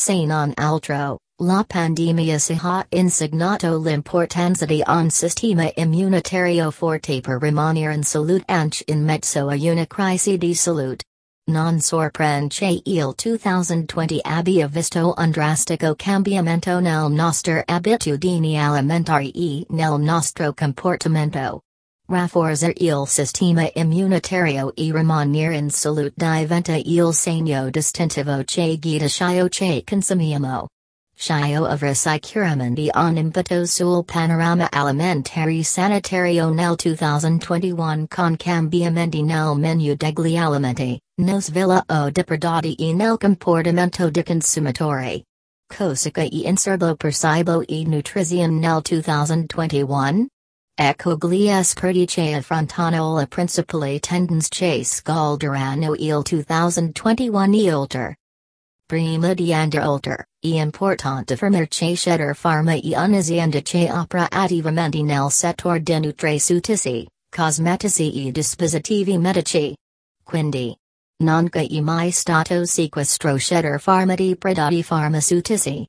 Se non altro, la pandemia si ha insignato l'importanza di un sistema immunitario forte per rimanere in salute anche in mezzo a una crisi di salute. Non sorprende il 2020 abbia visto un drastico cambiamento nel nostre abitudini alimentari e nel nostro comportamento. Rafforza il sistema immunitario e rimanere in salute diventa il segno distintivo che guida ciò che consumiamo. Shio avrà sicuramente un impatto sul panorama alimentare sanitario nel 2021 con cambiamenti nel menu degli alimenti, nos villa o depredati e nel comportamento di consumatori. Cosica e inserbo percibo e nutrizione nel 2021? Ecco gli esperti che affrontano la principale tendenza che scalderanno il 2021 e oltre. Prima di andare oltre, è importante affermare che Shedir Pharma è un'azienda che opera attivamente nel settore di nutraceutici, cosmetici e dispositivi medici. Quindi, non che è mai stato sequestro Pharma di prodotti farmaceutici.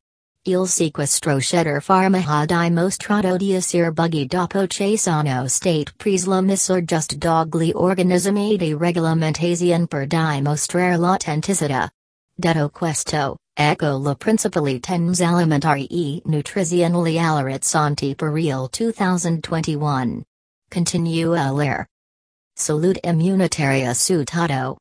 Il sequestro Shedir Pharma ha dimostrato di essere buggy dopo che sono state prise la just dogli organismi di regolamentazione per dimostrare l'autenticità. Detto questo, ecco la principale tendenza alimentari e nutrizionali all'orizzonte per il 2021. Continua a leer. Salute immunitaria su tutto.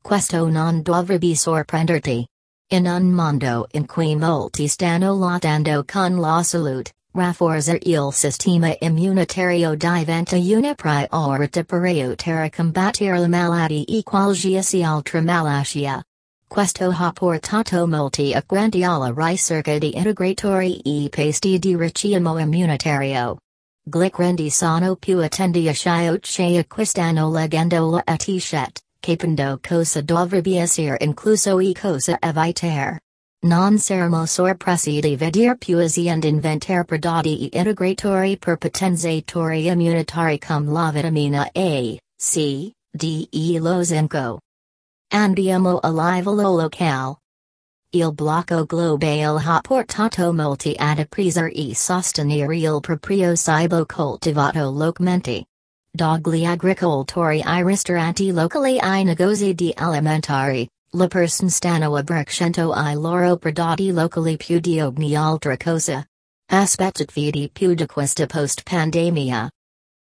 Questo non dovrebbe sorprenderti. In un mondo in cui molti stanno lottando con la salute, rafforza il sistema immunitario diventa una priority per aiutare a combattere la malattia qualsiasi altra malattia. Questo ha portato molti acquanti alla ricerca di integratori e pasti di ricamo immunitario. Glicrendi sono più attenti a ciò che acquistano leggendo la etichette, capendo cosa dovrebbe incluso e cosa evitare. Non saremo sorpresi vedere più aziende inventare prodotti e integratori per potenziatori immunitari cum la vitamina A, C, D e lo zinco. Andiamo a livello locale. Il blocco globale ha portato molti ad apprezzare e sostenere il proprio cibo coltivato localmente. Dogli agricoltori i ristoranti locali i negozi di alimentari, le persone stanno abbracciando i loro prodotti locali più di ogni altra cosa. Aspettatevi di più di questa post pandemia.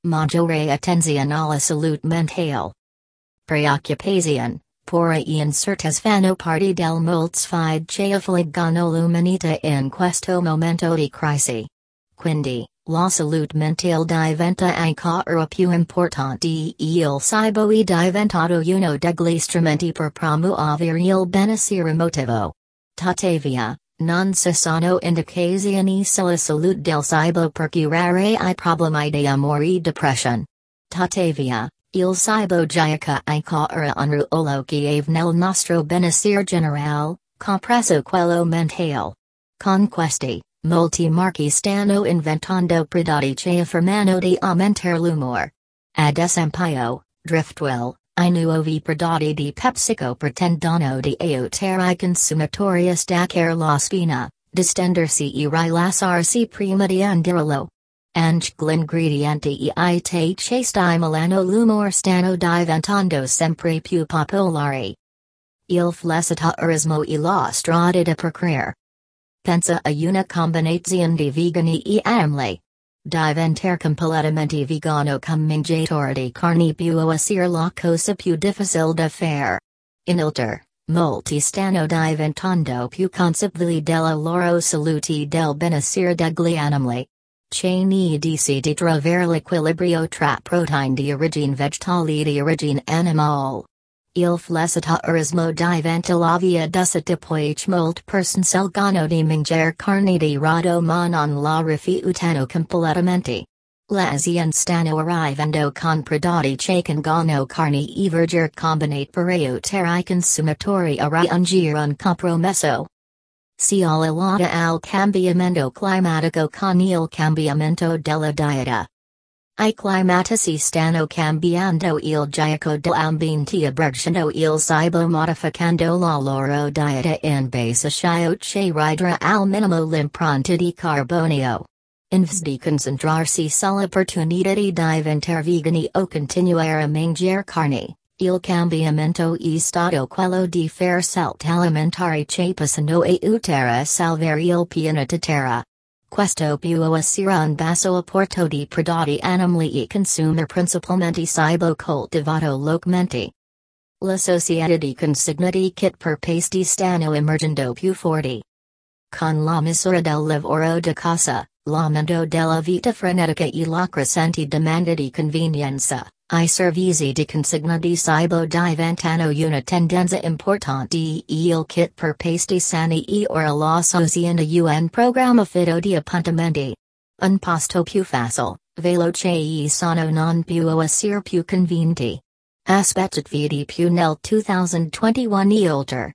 Maggiore attenzione alla salute mentale. Preoccupazione pora e incertas fanno parte del moltsfide che affliggono l'umanità in questo momento di crisi. Quindi, la salute mentale diventa ancora più importante e il cibo è diventato uno degli strumenti per promuovere il benessere emotivo. Tuttavia, non ci sono indicazioni sulla salute del cibo per curare i problemi di amore e depression. Tuttavia, Il cibo gioca ancora un ruolo chiave nel nostro benessere generale, compreso quello mentale. Con questi, molti marchi stanno inventando prodotti che affermano di aumentare l'umore. Ad esempio, Driftwell, i nuovi prodotti di PepsiCo pretendono di aiutare i consumatori a staccare la spina, distendersi e rilassarsi prima di andirlo. Anche l'ingrediente e che stimolano l'umore stanno diventando sempre più popolari. Il flessitarismo e la strada da percorrere. Pensa a una combinazione di vegani e animali. Diventare completamente vegano come mangiatore di carne può essere la cosa più difficile da fare. Inoltre, molti stanno diventando più consapevoli della loro salute del benessere degli animali. Cheney DC di trovare l'equilibrio tra protein di origine vegetale e di origine animale. Il flessitarismo diventa la via d'uscita poi molte persone scelgono di mangiare carne di rado ma non la rifiutano completamente. Le aziende stanno arrivando con prodotti che congono carne e verdure combinate per aiutare i consumatori a raggiungere un compromesso. Si all'alata al cambiamento climatico con il cambiamento della dieta. I climatici stano cambiando il gioco dell'ambiente abbracciando il cibo modificando la loro dieta in base che ridra al minimo l'impronta di carbonio. Invs di concentrarsi sull'opportunità di diventare vegani o continuare a mangiare carne, il cambiamento è stato quello di fare salti alimentari che possono aiutare salvare il pianeta Terra. Questo può essere un basso apporto di prodotti animali e consumer principalmente cibo coltivato localmente. La società di consigna di kit per pasti stanno emergendo più forti. Con la misura del lavoro di casa, la l'aumento della vita frenetica e la crescente domanda di convenienza, i servizi di consigna di cibo diventano una tendenza importante e il kit per pasti sani e ora la socienda un programma fido di appuntamenti. Un pasto più facile, veloce e sano non può essere più conveniente. Aspettatevi di più nel 2021 e oltre.